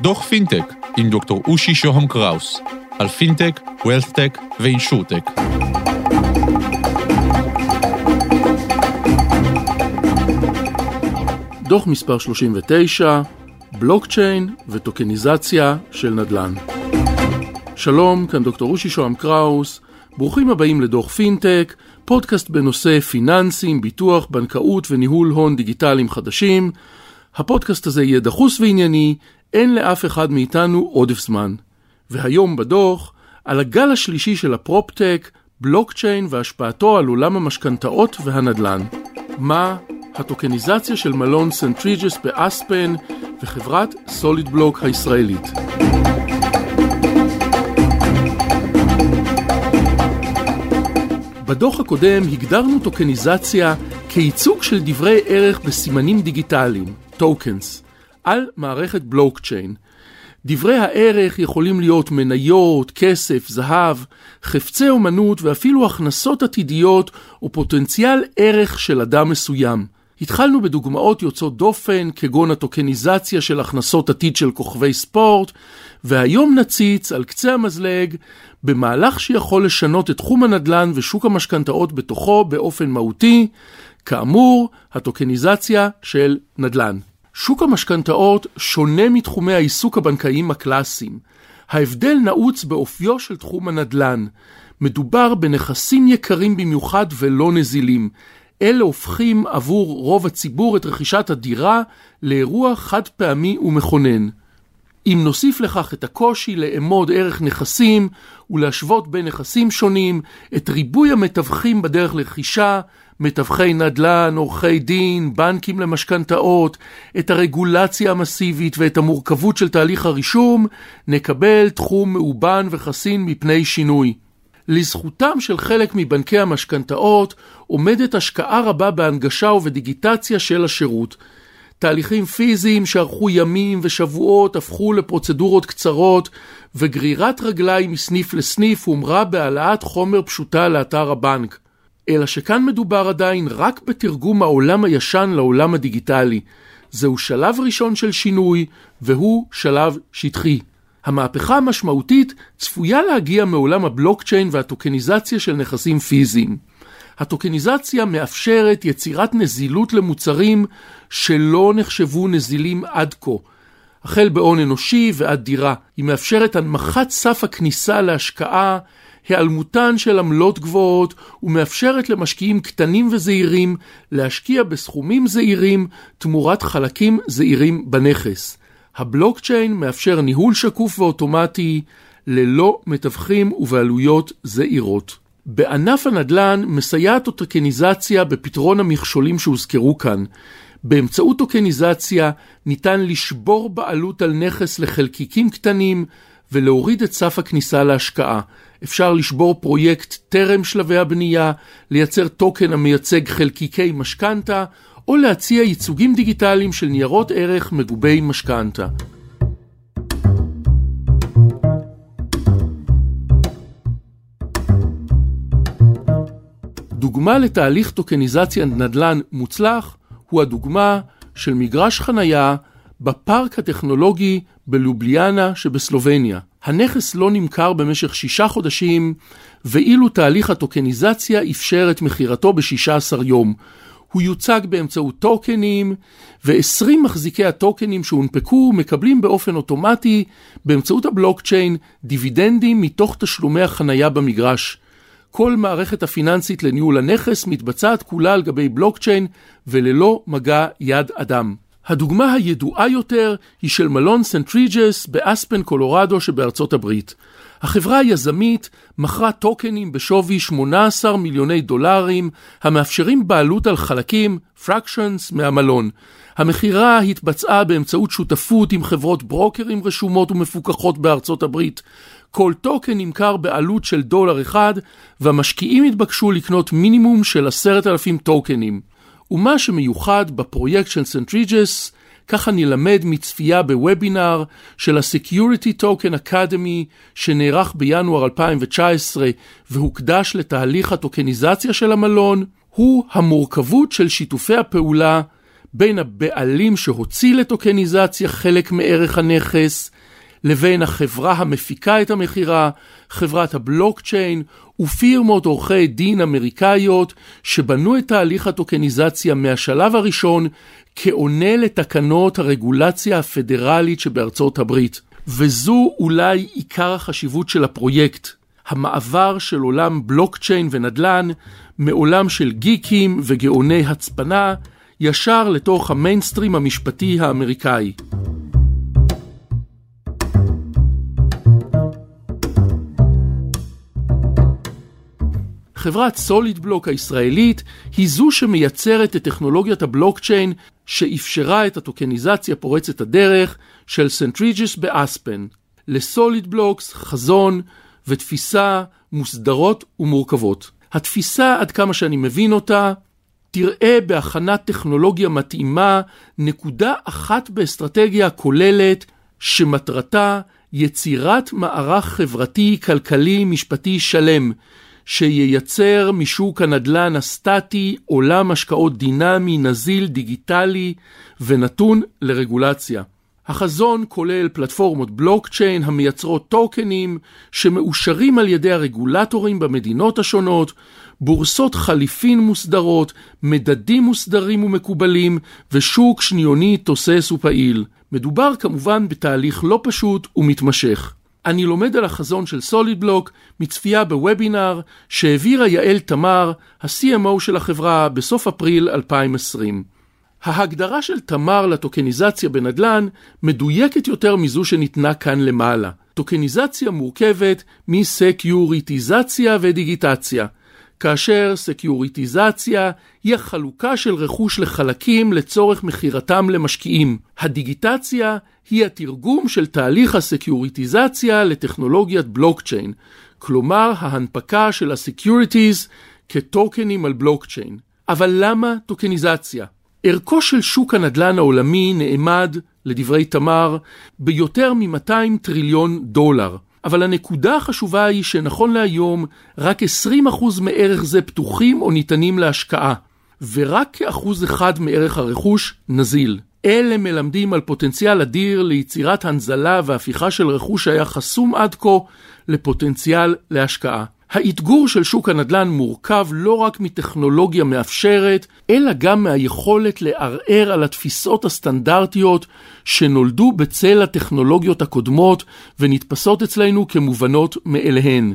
דוח פינטק עם דוקטור אושי שוהם קראוס על פינטק, WealthTech ו InsurTech. דוח מספר 39, בלוקצ'יין וטוקניזציה של נדל"ן. שלום, כאן דוקטור אושי שוהם קראוס, ברוכים הבאים לדוח פינטק, פודקאסט בנושא פיננסים, ביטוח, בנקאות וניהול הון דיגיטליים חדשים. הפודקאסט הזה יהיה דחוס וענייני, אין לאף אחד מאיתנו עודף זמן. והיום בדוח, על הגל השלישי של ה PropTech, בלוקצ'יין והשפעתו על עולם המשכנתאות והנדל"ן. מה הטוקניזציה של מלון St. Regis באספן וחברת SolidBlock הישראלית. בדוח הקודם הגדרנו טוקניזציה כייצוג של דברי ערך בסימנים דיגיטליים, טוקנס, על מערכת בלוקצ'יין. דברי הערך יכולים להיות מניות, כסף, זהב, חפצי אומנות ואפילו הכנסות עתידיות או פוטנציאל ערך של אדם מסוים. התחלנו בדוגמאות יוצאות דופן, כגון הטוקניזציה של הכנסות עתיד של כוכבי ספורט, והיום נציץ על קצה המזלג במהלך שיכול לשנות את תחום הנדל"ן ושוק המשכנתאות בתוכו באופן מהותי, כאמור, הטוקניזציה של נדל"ן. שוק המשכנתאות שונה מתחומי העיסוק הבנקאיים הקלאסיים. ההבדל נעוץ באופיו של תחום הנדל"ן. מדובר בנכסים יקרים במיוחד ולא נזילים. אלה הופכים עבור רוב הציבור את רכישת הדירה לאירוע חד פעמי ומכונן. אם נוסיף לכך את הקושי לאמוד ערך נכסים ולהשוות בין נכסים שונים, את ריבוי המתווכים בדרך לרכישה, מתווכי נדל"ן, עורכי דין, בנקים למשכנתאות, את הרגולציה המסיבית ואת המורכבות של תהליך הרישום, נקבל תחום מאובן וחסין מפני שינוי. לזכותם של חלק מבנקי המשכנתאות עומדת השקעה רבה בהנגשה ובדיגיטציה של השירות. תהליכים פיזיים שארכו ימים ושבועות הפכו לפרוצדורות קצרות, וגרירת רגליים מסניף לסניף הומרה בהעלאת חומר פשוטה לאתר הבנק. אלא שכאן מדובר עדיין רק בתרגום העולם הישן לעולם הדיגיטלי. זהו שלב ראשון של שינוי, והוא שלב שטחי. המהפכה המשמעותית צפויה להגיע מעולם הבלוקצ'יין והטוקניזציה של נכסים פיזיים. הטוקניזציה מאפשרת יצירת נזילות למוצרים שלא נחשבו נזילים עד כה. החל בהון אנושי ועד דירה. היא מאפשרת הנמכת סף הכניסה להשקעה, היעלמותן של עמלות גבוהות, ומאפשרת למשקיעים קטנים וזעירים להשקיע בסכומים זעירים תמורת חלקים זעירים בנכס. הבלוקצ'יין מאפשר ניהול שקוף ואוטומטי ללא מתווכים ובעלויות זעירות. בענף הנדל"ן מסייעת טוקניזציה בפתרון המכשולים שהוזכרו כאן. באמצעות טוקניזציה ניתן לשבור בעלות על נכס לחלקיקים קטנים ולהוריד את סף הכניסה להשקעה. אפשר לשבור פרויקט טרם שלבי הבנייה, לייצר טוקן המייצג חלקיקי משכנתה, או להציע ייצוגים דיגיטליים של ניירות ערך מגובי משכנתה. דוגמה לתהליך טוקניזציה נדל"ן מוצלח הוא הדוגמה של מגרש חנייה בפארק הטכנולוגי בלובליאנה שבסלובניה. הנכס לא נמכר במשך שישה חודשים, ואילו תהליך הטוקניזציה אפשר את מכירתו ב-16 יום. הוא יוצג באמצעות טוקנים, ו-20 מחזיקי הטוקנים שהונפקו מקבלים באופן אוטומטי, באמצעות הבלוקצ'יין, דיבידנדים מתוך תשלומי החנייה במגרש. כל מערכת הפיננסית לניהול הנכס מתבצעת כולה על גבי בלוקצ'יין וללא מגע יד אדם. הדוגמה הידועה יותר היא של מלון St. Regis באספן קולורדו שבארצות הברית. החברה היזמית מכרה טוקנים בשווי 18 מיליוני דולרים המאפשרים בעלות על חלקים, fractions, מהמלון. המכירה התבצעה באמצעות שותפות עם חברות ברוקרים רשומות ומפוקחות בארצות הברית. כל טוקן נמכר בעלות של דולר אחד, והמשקיעים התבקשו לקנות מינימום של עשרת אלפים טוקנים. ומה שמיוחד בפרויקט של St. Regis, ככה נלמד מצפייה בוובינר של ה-Security Token Academy שנערך בינואר 2019 והוקדש לתהליך הטוקניזציה של המלון, הוא המורכבות של שיתופי הפעולה בין הבעלים שהוציא לטוקניזציה חלק מערך הנכס, לבין החברה המפיקה את המכירה, חברת הבלוקצ'יין ופירמות עורכי דין אמריקאיות שבנו את תהליך הטוקניזציה מהשלב הראשון כעונה לתקנות הרגולציה הפדרלית שבארצות הברית. וזו אולי עיקר החשיבות של הפרויקט, המעבר של עולם בלוקצ'יין ונדל"ן מעולם של גיקים וגאוני הצפנה ישר לתוך המיינסטרים המשפטי האמריקאי. חברת SolidBlock הישראלית היא זו שמייצרת את טכנולוגיית הבלוקצ'יין שאפשרה את הטוקניזציה פורצת הדרך של St. Regis באספן. ל SolidBlock חזון ותפיסה מוסדרות ומורכבות. התפיסה, עד כמה שאני מבין אותה, תראה בהכנת טכנולוגיה מתאימה נקודה אחת באסטרטגיה כוללת שמטרתה יצירת מערך חברתי, כלכלי, משפטי שלם, שייצר משוק הנדל"ן הסטטי עולם השקעות דינמי, נזיל, דיגיטלי ונתון לרגולציה. החזון כולל פלטפורמות בלוקצ'יין המייצרות טוקנים שמאושרים על ידי הרגולטורים במדינות השונות, בורסות חליפין מוסדרות, מדדים מוסדרים ומקובלים ושוק שניוני תוסס ופעיל. מדובר כמובן בתהליך לא פשוט ומתמשך. אני לומד על החזון של SolidBlock מצפייה בוובינר שהעבירה יעל תמר, ה-CMO של החברה, בסוף אפריל 2020. ההגדרה של תמר לטוקניזציה בנדל"ן מדויקת יותר מזו שניתנה כאן למעלה. טוקניזציה מורכבת מסקיוריטיזציה ודיגיטציה, כאשר סקיוריטיזציה היא החלוקה של רכוש לחלקים לצורך מכירתם למשקיעים. הדיגיטציה היא התרגום של תהליך הסקיוריטיזציה לטכנולוגיית בלוקצ'יין, כלומר ההנפקה של ה securities כטוקנים על בלוקצ'יין. אבל למה טוקניזציה? ערכו של שוק הנדל"ן העולמי נאמד, לדברי תמר, ביותר מ-200 טריליון דולר. אבל הנקודה החשובה היא שנכון להיום, רק 20% מערך זה פתוחים או ניתנים להשקעה, ורק כאחוז אחד מערך הרכוש נזיל. אלה מלמדים על פוטנציאל אדיר ליצירת הנזלה והפיכה של רכוש שהיה חסום עד כה לפוטנציאל להשקעה. האתגור של שוק הנדל"ן מורכב לא רק מטכנולוגיה מאפשרת, אלא גם מהיכולת לערער על התפיסות הסטנדרטיות שנולדו בצל הטכנולוגיות הקודמות ונתפסות אצלנו כמובנות מאליהן.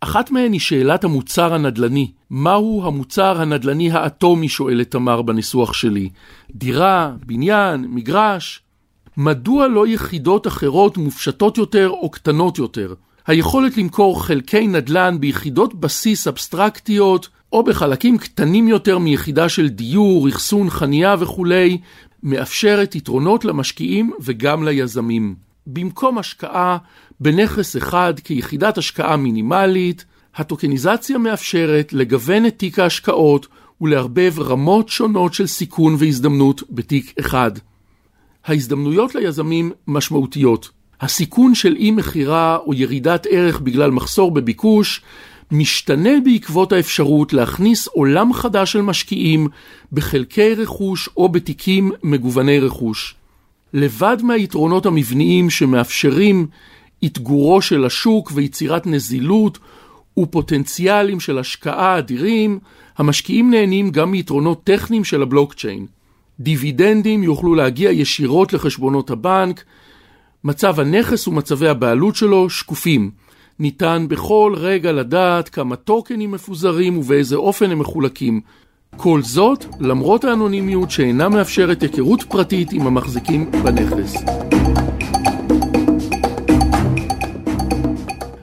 אחת מהן היא שאלת המוצר הנדל"ני. מהו המוצר הנדל"ני האטומי, שואלת תמר בניסוח שלי. דירה, בניין, מגרש? מדוע לא יחידות אחרות מופשטות יותר או קטנות יותר? היכולת למכור חלקי נדל"ן ביחידות בסיס אבסטרקטיות או בחלקים קטנים יותר מיחידה של דיור, אחסון, חניה וכולי, מאפשרת יתרונות למשקיעים וגם ליזמים. במקום השקעה בנכס אחד כיחידת השקעה מינימלית, הטוקניזציה מאפשרת לגוון את תיק ההשקעות ולערבב רמות שונות של סיכון והזדמנות בתיק אחד. ההזדמנויות ליזמים משמעותיות. הסיכון של אי מכירה או ירידת ערך בגלל מחסור בביקוש משתנה בעקבות האפשרות להכניס עולם חדש של משקיעים בחלקי רכוש או בתיקים מגווני רכוש. לבד מהיתרונות המבניים שמאפשרים אתגורו של השוק ויצירת נזילות ופוטנציאלים של השקעה אדירים, המשקיעים נהנים גם מיתרונות טכניים של הבלוקצ'יין. דיבידנדים יוכלו להגיע ישירות לחשבונות הבנק, מצב הנכס ומצבי הבעלות שלו שקופים. ניתן בכל רגע לדעת כמה טוקנים מפוזרים ובאיזה אופן הם מחולקים. כל זאת למרות האנונימיות שאינה מאפשרת היכרות פרטית עם המחזיקים בנכס.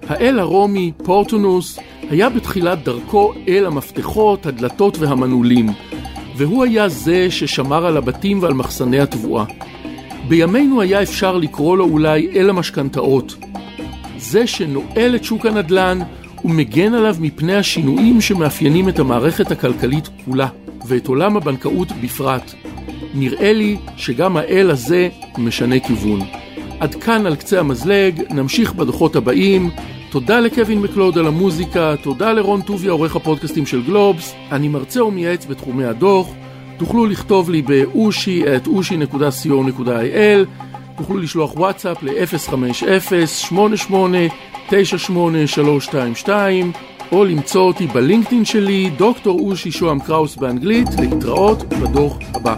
האל הרומי, פורטונוס, היה בתחילת דרכו אל המפתחות, הדלתות והמנעולים, והוא היה זה ששמר על הבתים ועל מחסני התבואה. בימינו היה אפשר לקרוא לו אולי אל המשכנתאות. זה שנועל את שוק הנדל"ן ומגן עליו מפני השינויים שמאפיינים את המערכת הכלכלית כולה, ואת עולם הבנקאות בפרט. נראה לי שגם האל הזה משנה כיוון. עד כאן על קצה המזלג, נמשיך בדוחות הבאים. תודה לקווין מקלוד על המוזיקה, תודה לרון טוביה, עורך הפודקאסטים של גלובס. אני מרצה ומייעץ בתחומי הדוח. תוכלו לכתוב לי באושי את אושי.co.il תוכלו לשלוח וואטסאפ ל-050-8898-322 או למצוא אותי בלינקדאין שלי, דוקטור אושי שוהם קראוס באנגלית, להתראות בדוח הבא.